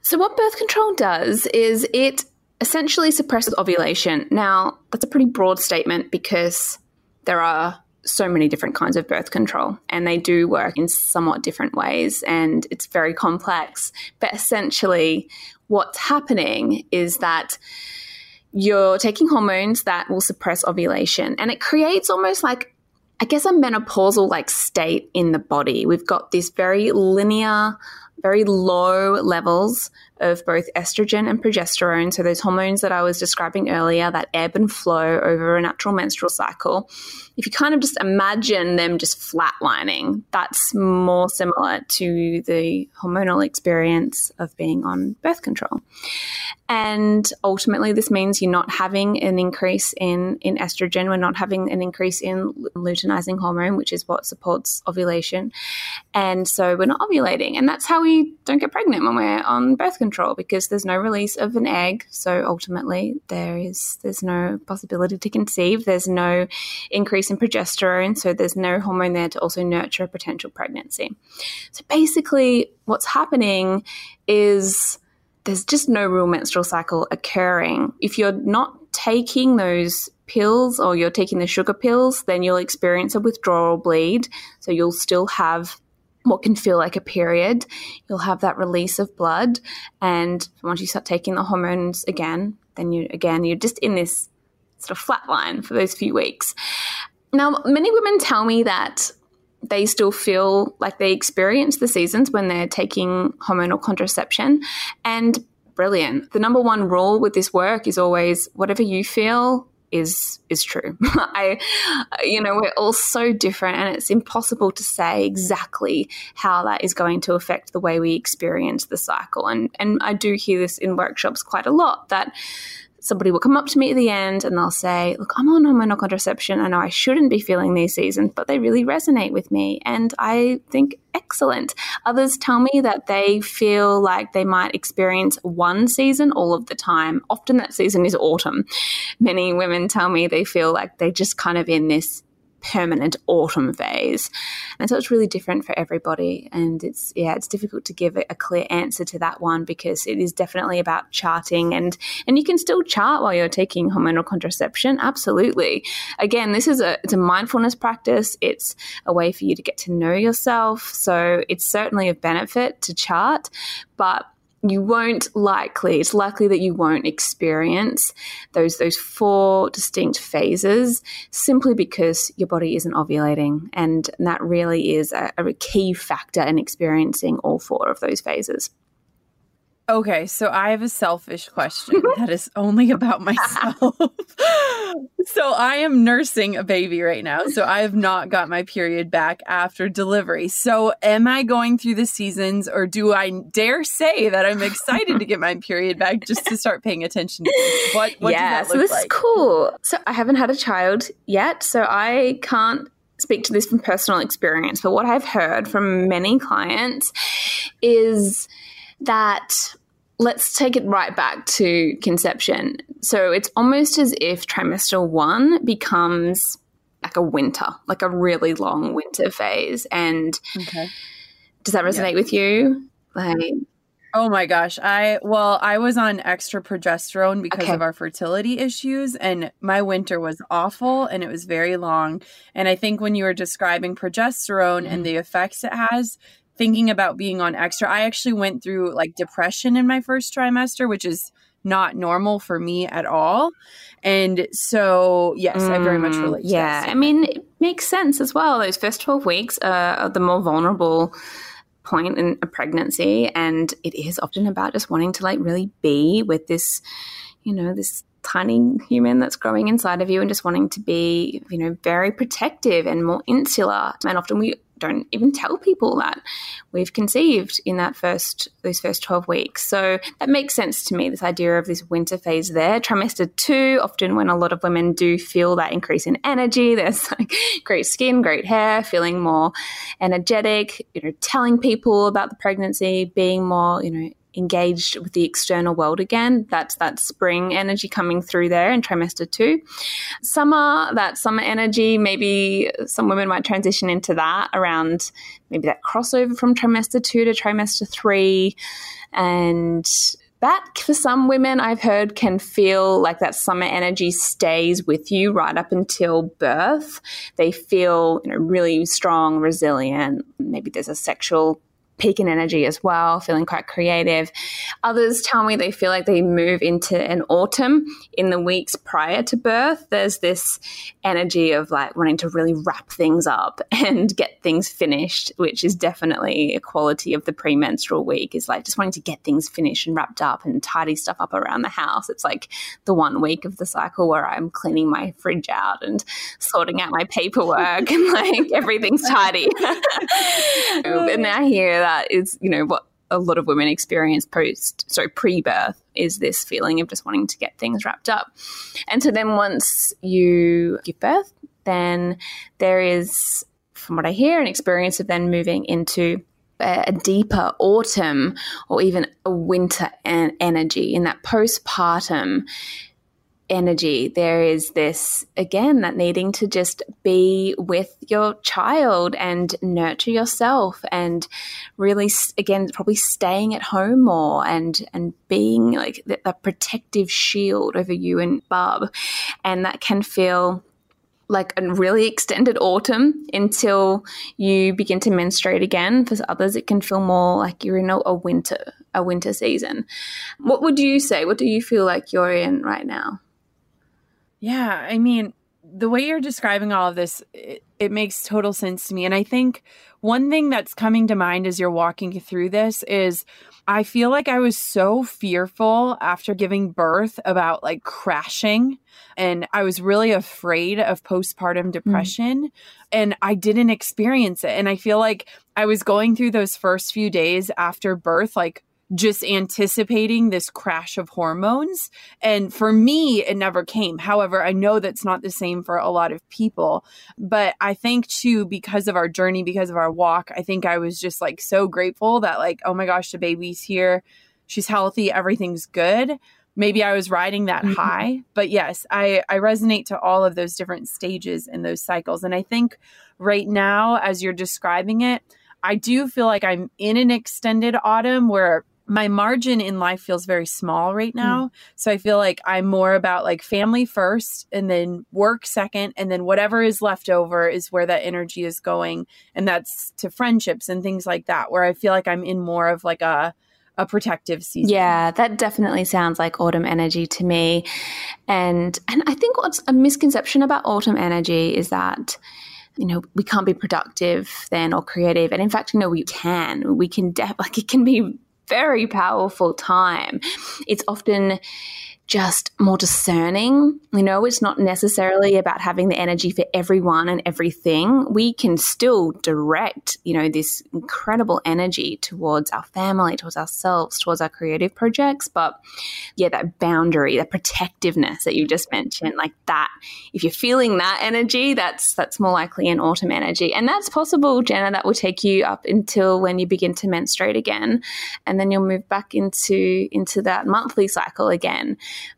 So, what birth control does is it essentially suppresses ovulation. Now, that's a pretty broad statement because there are so many different kinds of birth control and they do work in somewhat different ways and it's very complex. But essentially, what's happening is that you're taking hormones that will suppress ovulation and it creates almost like I guess a menopausal like state in the body. We've got this very linear, very low levels of both estrogen and progesterone. So, those hormones that I was describing earlier that ebb and flow over a natural menstrual cycle. If you kind of just imagine them just flatlining, that's more similar to the hormonal experience of being on birth control. And ultimately, this means you're not having an increase in, in estrogen. We're not having an increase in luteinizing hormone, which is what supports ovulation. And so we're not ovulating. And that's how we don't get pregnant when we're on birth control control because there's no release of an egg. So ultimately, there is there's no possibility to conceive. There's no increase in progesterone, so there's no hormone there to also nurture a potential pregnancy. So basically, what's happening is there's just no real menstrual cycle occurring. If you're not taking those pills or you're taking the sugar pills, then you'll experience a withdrawal bleed. So you'll still have what can feel like a period. You'll have that release of blood. And once you start taking the hormones again, then you, again, you're just in this sort of flat line for those few weeks. Now, many women tell me that they still feel like they experience the seasons when they're taking hormonal contraception. And brilliant. The number one rule with this work is always whatever you feel, is is true. *laughs* I you know, we're all so different and it's impossible to say exactly how that is going to affect the way we experience the cycle. And and I do hear this in workshops quite a lot that somebody will come up to me at the end and they'll say, Look, I'm on hormonal contraception. I know I shouldn't be feeling these seasons, but they really resonate with me. And I think, excellent. Others tell me that they feel like they might experience one season all of the time. Often that season is autumn. Many women tell me they feel like they're just kind of in this permanent autumn phase. And so it's really different for everybody. And it's, yeah, it's difficult to give a clear answer to that one because it is definitely about charting and, and you can still chart while you're taking hormonal contraception. Absolutely. Again, this is a, it's a mindfulness practice. It's a way for you to get to know yourself. So it's certainly of benefit to chart, but you won't likely it's likely that you won't experience those those four distinct phases simply because your body isn't ovulating. And that really is a, a key factor in experiencing all four of those phases Okay, so I have a selfish question *laughs* that is only about myself. *laughs* so I am nursing a baby right now. So I have not got my period back after delivery. So am I going through the seasons or do I dare say that I'm excited to get my period back just to start paying attention to what, what yeah, so this like? is cool. So I haven't had a child yet, so I can't speak to this from personal experience, but what I've heard from many clients is that let's take it right back to conception. So it's almost as if trimester one becomes like a winter, like a really long winter phase. And okay. does that resonate yeah. with you? Like, Oh my gosh. I well, I was on extra progesterone because okay. of our fertility issues and my winter was awful and it was very long. And I think when you were describing progesterone mm. and the effects it has, thinking about being on extra, I actually went through like depression in my first trimester, which is not normal for me at all. And so, yes, mm, I very much mm, relate. yeah, I mean, it makes sense as well. Those first 12 weeks are the more vulnerable point in a pregnancy and it is often about just wanting to like really be with this you know this tiny human that's growing inside of you and just wanting to be you know very protective and more insular and often we don't even tell people that we've conceived in that first those first 12 weeks. So that makes sense to me this idea of this winter phase there. Trimester 2 often when a lot of women do feel that increase in energy *laughs* there's like great skin great hair feeling more energetic you know telling people about the pregnancy being more you know engaged with the external world again. That's that spring energy coming through there in trimester two. Summer, that summer energy, maybe some women might transition into that around maybe that crossover from trimester two to trimester three. And that for some women I've heard can feel like that summer energy stays with you right up until birth. They feel you know really strong, resilient. Maybe there's a sexual peak in energy as well, feeling quite creative. Others tell me they feel like they move into an autumn in the weeks prior to birth. There's this energy of like wanting to really wrap things up *laughs* and get things finished, which is definitely a quality of the premenstrual week, is like just wanting to get things finished and wrapped up and tidy stuff up around the house. It's like the one week of the cycle where I'm cleaning my fridge out and sorting out my paperwork and like *laughs* everything's tidy. *laughs* and I hear that is, you know, what a lot of women experience post, sorry, pre birth is this feeling of just wanting to get things wrapped up. And so then once you give birth, then there is, from what I hear, an experience of then moving into a deeper autumn or even a winter energy in that postpartum energy. There is this, again, that needing to just be with your child and nurture yourself and really, again, probably staying at home more and, and being like the, the protective shield over you and Bub. And that can feel like a really extended autumn until you begin to menstruate again. For others, it can feel more like you're in a, a winter, a winter season. What would you say? What do you feel like you're in right now? Yeah, I mean, the way you're describing all of this, it, it, makes total sense to me. And I think one thing that's coming to mind as you're walking through this is I feel like I was so fearful after giving birth about like crashing. And I was really afraid of postpartum mm. depression. Mm. And I didn't experience it. And I feel like I was going through those first few days after birth, like just anticipating this crash of hormones. And for me, it never came. However, I know that's not the same for a lot of people. But I think too, because of our journey, because of our walk, I think I was just like so grateful that, like, oh my gosh, the baby's here. She's healthy. Everything's good. Maybe I was riding that mm-hmm. high. But yes, I, I resonate to all of those different stages and those cycles. And I think right now, as you're describing it, I do feel like I'm in an extended autumn where my margin in life feels very small right hmm. now. Mm. So I feel like I'm more about like family first and then work second. And then whatever is left over is where that energy is going. And that's to friendships and things like that, where I feel like I'm in more of like a, a protective season. Yeah, that definitely sounds like autumn energy to me. And and I think what's a misconception about autumn energy is that you know we can't be productive then or creative and in fact you know we can we can def- like it can be very powerful time. It's often just more discerning. You know, it's not necessarily about having the energy for everyone and everything. We can still direct, you know, this incredible energy towards our family, towards ourselves, towards our creative projects. But yeah, that boundary, that protectiveness that you just mentioned, like that, if you're feeling that energy, that's that's more likely an autumn energy. And that's possible, Jenna, that will take you up until when you begin to menstruate again. And then you'll move back into into that monthly cycle again.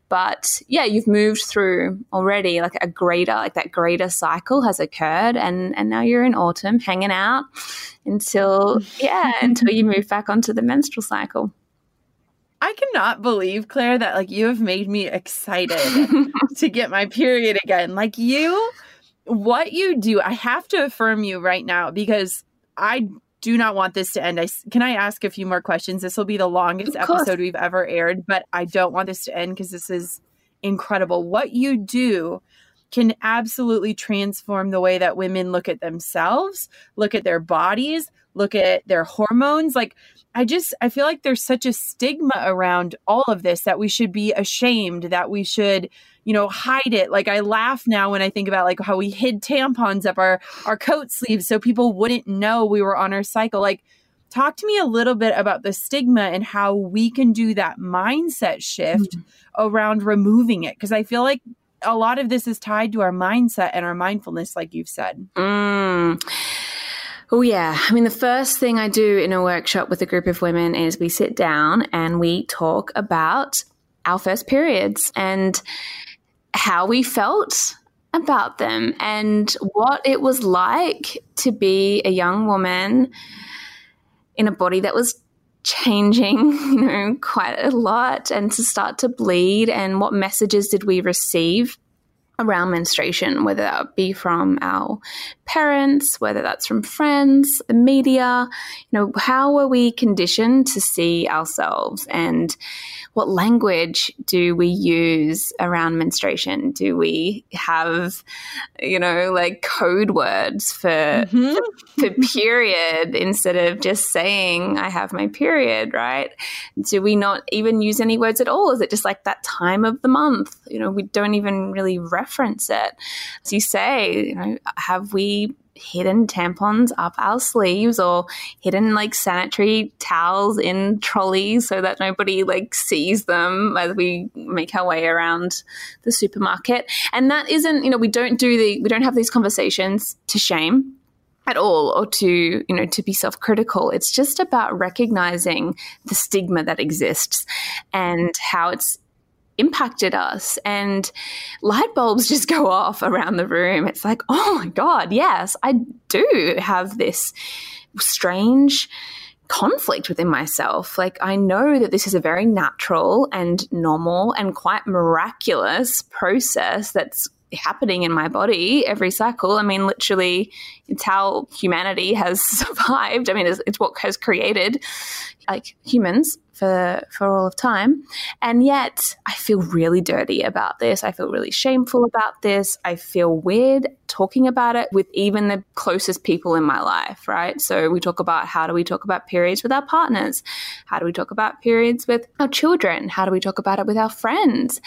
But yeah, you've moved through already like a greater, like that greater cycle has occurred and, and now you're in autumn hanging out until, *laughs* yeah, until you move back onto the menstrual cycle. I cannot believe, Claire, that like you have made me excited *laughs* to get my period again. Like you, what you do, I have to affirm you right now because I do not want this to end. I can I ask a few more questions? This will be the longest episode we've ever aired, but I don't want this to end because this is incredible. What you do can absolutely transform the way that women look at themselves, look at their bodies, look at their hormones. Like I just I feel like there's such a stigma around all of this that we should be ashamed, that we should you know, hide it. Like I laugh now when I think about like how we hid tampons up our our coat sleeves so people wouldn't know we were on our cycle. Like talk to me a little bit about the stigma and how we can do that mindset shift mm-hmm. around removing it because I feel like a lot of this is tied to our mindset and our mindfulness like you've said. Mm. Oh, yeah. I mean, the first thing I do in a workshop with a group of women is we sit down and we talk about our first periods. And how we felt about them and what it was like to be a young woman in a body that was changing, *laughs* you know, quite a lot and to start to bleed and what messages did we receive around menstruation, whether that be from our parents, whether that's from friends, the media, you know, how were we conditioned to see ourselves and what language do we use around menstruation? Do we have, you know, like code words for, mm-hmm. for, for period instead of just saying, I have my period, right? Do we not even use any words at all? Is it just like that time of the month? You know, we don't even really reference it. As you say, you know, have we hidden tampons up our sleeves or hidden like sanitary towels in trolleys so that nobody like sees them as we make our way around the supermarket. And that isn't, you know, we don't do the, we don't have these conversations to shame at all or to you know to be self-critical it's just about recognizing the stigma that exists and how it's impacted us and light bulbs *laughs* just go off around the room. It's like, oh my God, yes, I do have this strange conflict within myself. Like, I know that this is a very natural and normal and quite miraculous process that's happening in my body every cycle. I mean, literally, it's how humanity has *laughs* survived. I mean, it's, it's what has created like humans for for all of time. And yet i feel really dirty about this. I feel really shameful about this. I feel weird talking about it with even the closest people in my life right? So we talk about how do we talk about periods with our partners? How do we talk about periods with our children? How do we talk about it with our friends?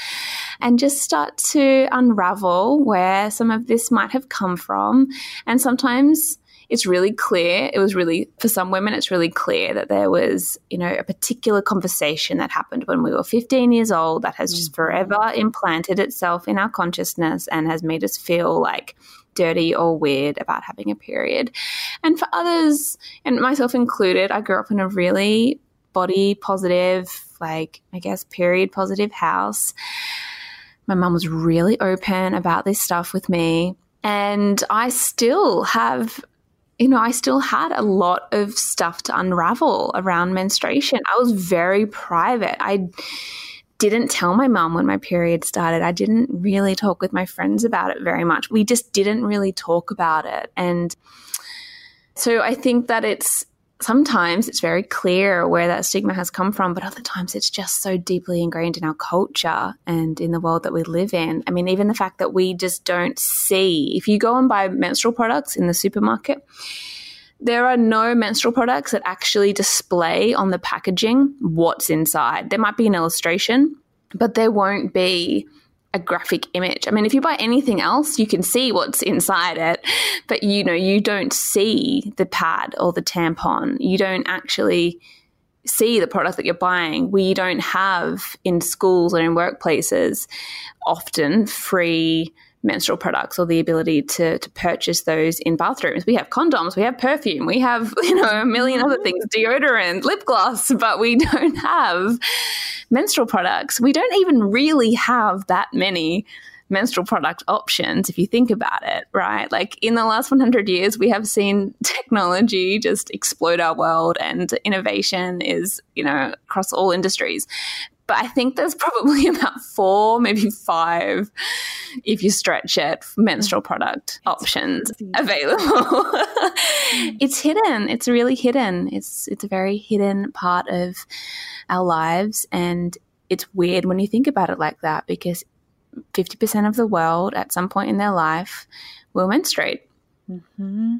And just start to unravel where some of this might have come from. And sometimes it's really clear. It was really, for some women, it's really clear that there was, you know, a particular conversation that happened when we were 15 years old that has just mm. forever implanted itself in our consciousness and has made us feel like dirty or weird about having a period. And for others, and myself included, I grew up in a really body positive, like, I guess, period positive house. My mum was really open about this stuff with me. And I still have you know, I still had a lot of stuff to unravel around menstruation. I was very private. I didn't tell my mum when my period started. I didn't really talk with my friends about it very much. We just didn't really talk about it. And so I think that it's sometimes it's very clear where that stigma has come from, but other times it's just so deeply ingrained in our culture and in the world that we live in. I mean, even the fact that we just don't see, if you go and buy menstrual products in the supermarket, there are no menstrual products that actually display on the packaging what's inside. There might be an illustration, but there won't be a graphic image. I mean, if you buy anything else, you can see what's inside it, but you know, you don't see the pad or the tampon. You don't actually see the product that you're buying. We don't have in schools or in workplaces often free menstrual products or the ability to, to purchase those in bathrooms. We have condoms, we have perfume, we have, *laughs* you know, a million other mm-hmm. things, deodorant, lip gloss, but we *laughs* don't have menstrual products. We don't even really have that many menstrual product options if you think about it, right? Like in the last 100 years, we have seen *laughs* technology just explode our world and innovation is, you know, across all industries but I think there's probably *laughs* about four, maybe five, if you stretch it, menstrual product options available. *laughs* it's hidden. It's really hidden. It's it's a very hidden part of our lives, and it's weird when you think about it like that because fifty percent of the world at some point in their life will menstruate. Mm-hmm.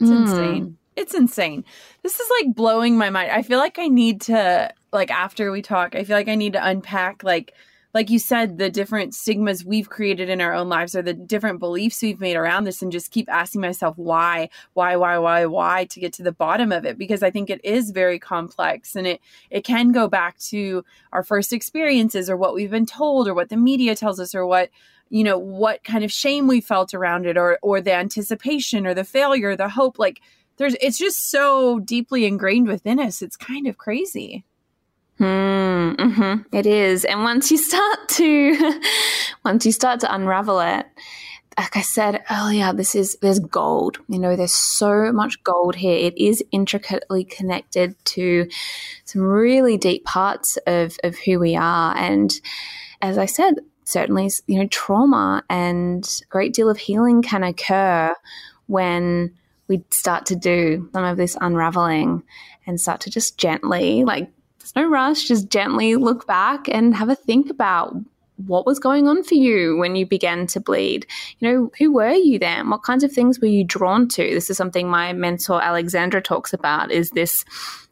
It's mm. insane. It's insane. This is like blowing my mind. I feel like I need to like after we talk, I feel like I need to unpack like like you said the different stigmas we've created in our own lives or the different beliefs we've made around this and just keep asking myself why why why why why to get to the bottom of it because i think it is very complex and it it can go back to our first experiences or what we've been told or what the media tells us or what you know what kind of shame we felt around it or or the anticipation or the failure the hope like there's it's just so deeply ingrained within us it's kind of crazy Mm, mm-hmm. It is, and once you start to, *laughs* once you start to unravel it, like I said earlier, this is there's gold. You know, there's so much gold here. It is intricately connected to some really deep parts of of who we are, and as I said, certainly, you know, trauma and a great deal of healing can occur when we start to do some of this unraveling and start to just gently like there's no rush. Just gently look back and have a think about what was going on for you when you began to bleed? You know, who were you then? What kinds of things were you drawn to? This is something my mentor Alexandra talks about is this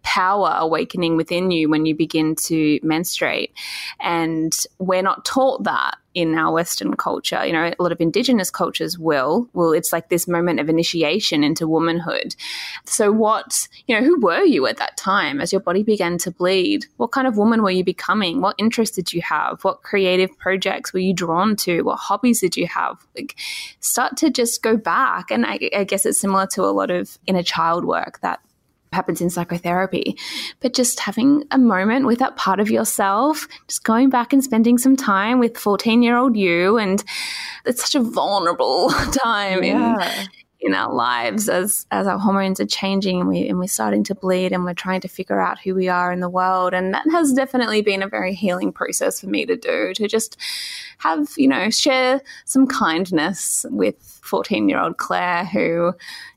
power awakening within you when you begin to menstruate. And we're not taught that in our Western culture. You know, a lot of indigenous cultures will. Well, it's like this moment of initiation into womanhood. So, what, you know, who were you at that time as your body began to bleed? What kind of woman were you becoming? What interests did you have? What creative projects were you drawn to? What hobbies did you have? Like, start to just go back. And I, I guess it's similar to a lot of inner child work that happens in psychotherapy, but just having a moment with that part of yourself, just going back and spending some time with 14 year old you. And it's such a vulnerable *laughs* time yeah. in, in our lives as, as our hormones are changing and, we, and we're starting to bleed and we're trying to figure out who we are in the world. And that has definitely been a very healing process for me to do, to just have, you know, share some kindness with 14 year old Claire who,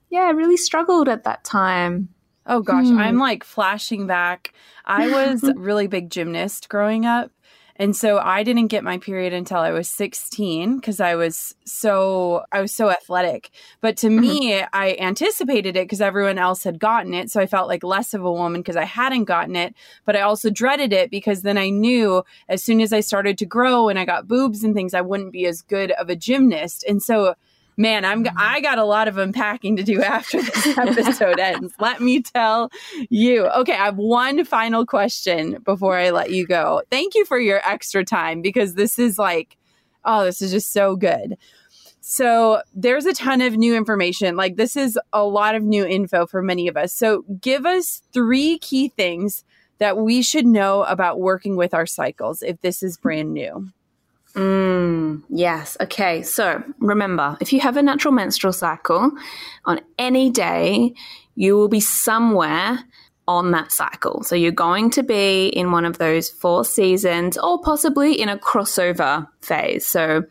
yeah, really struggled at that time. Oh gosh, hmm. I'm like flashing back. I was a *laughs* really big gymnast growing up. And so I didn't get my period until I was 16 because I was so I was so athletic. But to me, mm-hmm. I anticipated it because everyone else had gotten it, so I felt like less of a woman because I hadn't gotten it, but I also dreaded it because then I knew as soon as I started to grow and I got boobs and things I wouldn't be as good of a gymnast. And so man, I'm. I got a lot of unpacking to do after this *laughs* episode ends. Let me tell you. Okay, I have one final question before I let you go. Thank you for your extra time because this is like, oh, this is just so good. So there's a ton of new information. Like this is a lot of new info for many of us. So give us three key things that we should know about working with our cycles if this is brand new. Mm, yes. Okay. So remember, if you have a natural menstrual cycle on any day, you will be somewhere on that cycle. So you're going to be in one of those four seasons or possibly in a crossover phase. So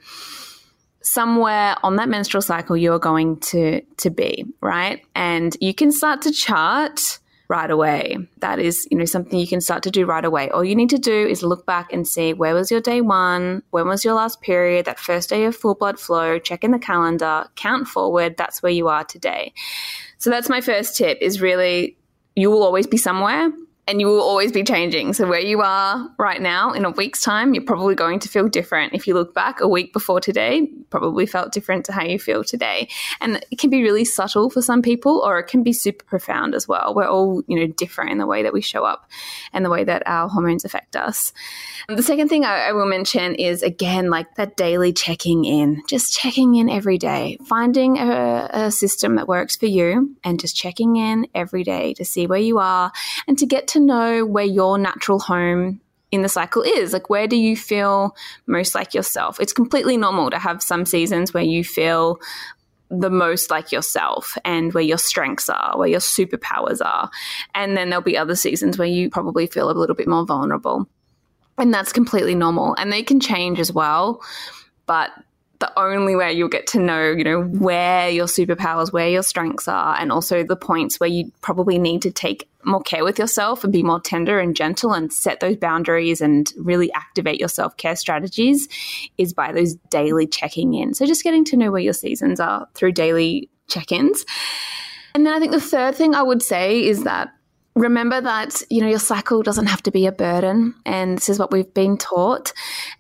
somewhere on that menstrual cycle you're going to to be, right? And you can start to chart right away. That is, you know, something you can start to do right away. All you need to do is look back and see where was your day one, when was your last period, that first day of full blood flow, check in the calendar, count forward, that's where you are today. So that's my first tip is really you will always be somewhere and you will always be changing. So, where you are right now in a week's time, you're probably going to feel different. If you look back a week before today, probably felt different to how you feel today. And it can be really subtle for some people, or it can be super profound as well. We're all, you know, different in the way that we show up and the way that our hormones affect us. And the second thing I, I will mention is again, like that daily checking in, just checking in every day, finding a, a system that works for you and just checking in every day to see where you are and to get to know where your natural home in the cycle is. Like, where do you feel most like yourself? It's completely normal to have some seasons where you feel the most like yourself and where your strengths are, where your superpowers are. And then there'll be other seasons where you probably feel a little bit more vulnerable. And that's completely normal. And they can change as well. But the only way you'll get to know, you know, where your superpowers, where your strengths are, and also the points where you probably need to take more care with yourself and be more tender and gentle and set those boundaries and really activate your self care strategies is by those daily checking in. So just getting to know where your seasons are through daily check ins. And then I think the third thing I would say is that remember that you know your cycle doesn't have to be a burden and this is what we've been taught.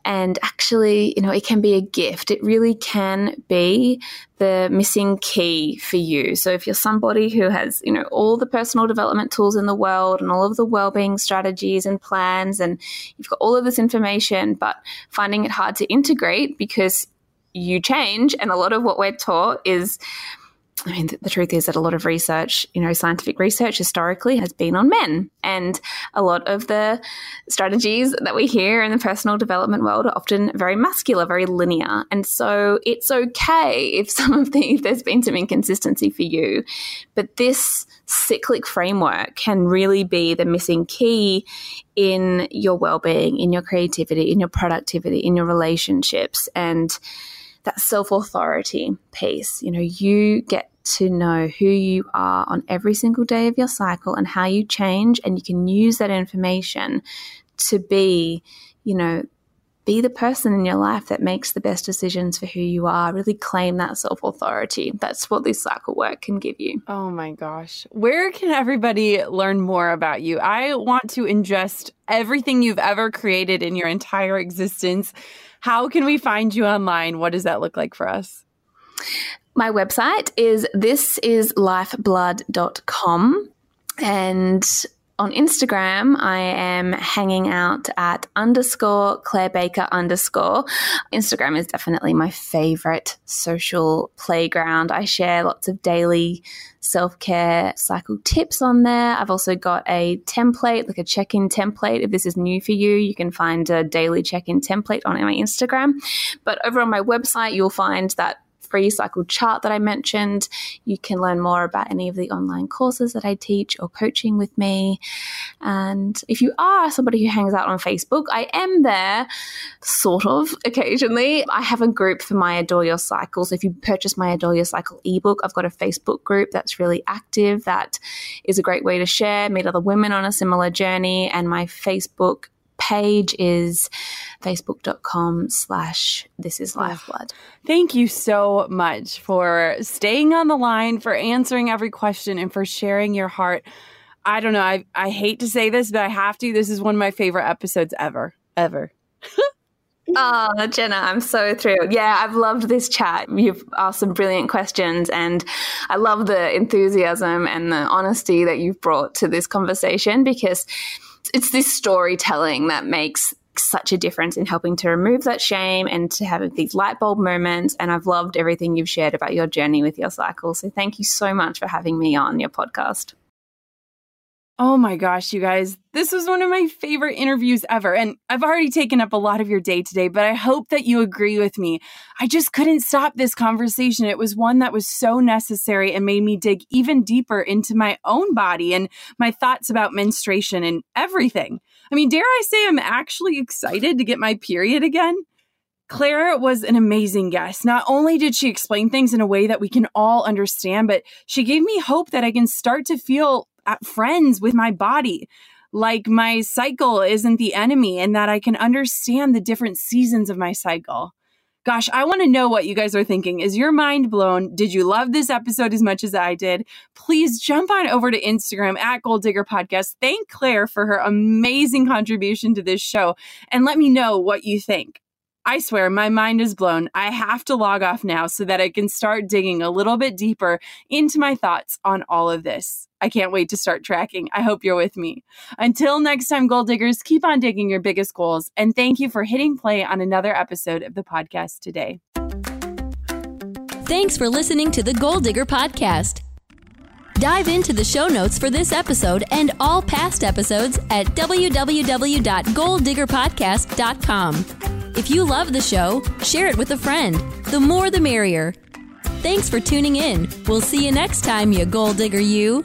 And actually you know it can be a gift. It really can be the missing key for you. So if you're somebody who has you know all the personal development tools in the world and all of the well-being strategies and plans and you've got all of this information but finding it hard to integrate because you change and a lot of what we're taught is I mean, the, truth is that a lot of research, you know, scientific research historically has been on men. And a lot of the strategies that we hear in the personal development world are often very muscular, very linear. And so it's okay if some of the, if there's been some inconsistency for you. But this cyclic framework can really be the missing key in your well being, in your creativity, in your productivity, in your relationships. And that self authority piece. You know, you get to know who you are on every single day of your cycle and how you change, and you can use that information to be, you know, be the person in your life that makes the best decisions for who you are. Really claim that self authority. That's what this cycle work can give you. Oh my gosh. Where can everybody learn more about you? I want to ingest everything you've ever created in your entire existence. How can we find you online? What does that look like for us? My website is thisislifeblood.com and on Instagram, I am hanging out at underscore Claire Baker underscore. Instagram is definitely my favorite social playground. I share lots of daily self care cycle tips on there. I've also got a template, like a check in template. If this is new for you, you can find a daily check in template on my Instagram. But over on my website, you'll find that free cycle chart that I mentioned. You can learn more about any of the online courses that I teach or coaching with me. And if you are somebody who hangs out on Facebook, I am there sort of occasionally. I have a group for my Adore Your Cycle. So if you purchase my Adore Your Cycle ebook, I've got a Facebook group that's really active. That is a great way to share, meet other women on a similar journey. And my Facebook page is facebook.com slash this is lifeblood. Thank you so much for staying on the line, for answering every question, and for sharing your heart. I don't know. I, I hate to say this, but I have to. This is one of my favorite episodes ever, ever. *laughs* Oh, Jenna, I'm so thrilled. Yeah, I've loved this chat. You've asked some brilliant questions, and I love the enthusiasm and the honesty that you've brought to this conversation because it's this storytelling that makes such a difference in helping to remove that shame and to have these light bulb moments. And I've loved everything you've shared about your journey with your cycle. So thank you so much for having me on your podcast. Oh my gosh, you guys, this was one of my favorite interviews ever. And I've already taken up a lot of your day today, but I hope that you agree with me. I just couldn't stop this conversation. It was one that was so necessary and made me dig even deeper into my own body and my thoughts about menstruation and everything. I mean, dare I say I'm actually excited to get my period again? Claire was an amazing guest. Not only did she explain things in a way that we can all understand, but she gave me hope that I can start to feel Uh, friends with my body like my cycle isn't the enemy and that I can understand the different seasons of my cycle. Gosh, I want to know what you guys are thinking. Is your mind blown? Did you love this episode as much as I did? Please jump on over to Instagram at Goal Digger Podcast. Thank Claire for her amazing contribution to this show and let me know what you think. I swear, my mind is blown. I have to log off now so that I can start digging a little bit deeper into my thoughts on all of this. I can't wait to start tracking. I hope you're with me. Until next time, goal diggers, keep on digging your biggest goals. And thank you for hitting play on another episode of the podcast today. Thanks for listening to the Goal Digger Podcast. Dive into the show notes for this episode and all past episodes at www.goaldiggerpodcast.com. If you love the show, share it with a friend. The more the merrier. Thanks for tuning in. We'll see you next time, you goal digger, you.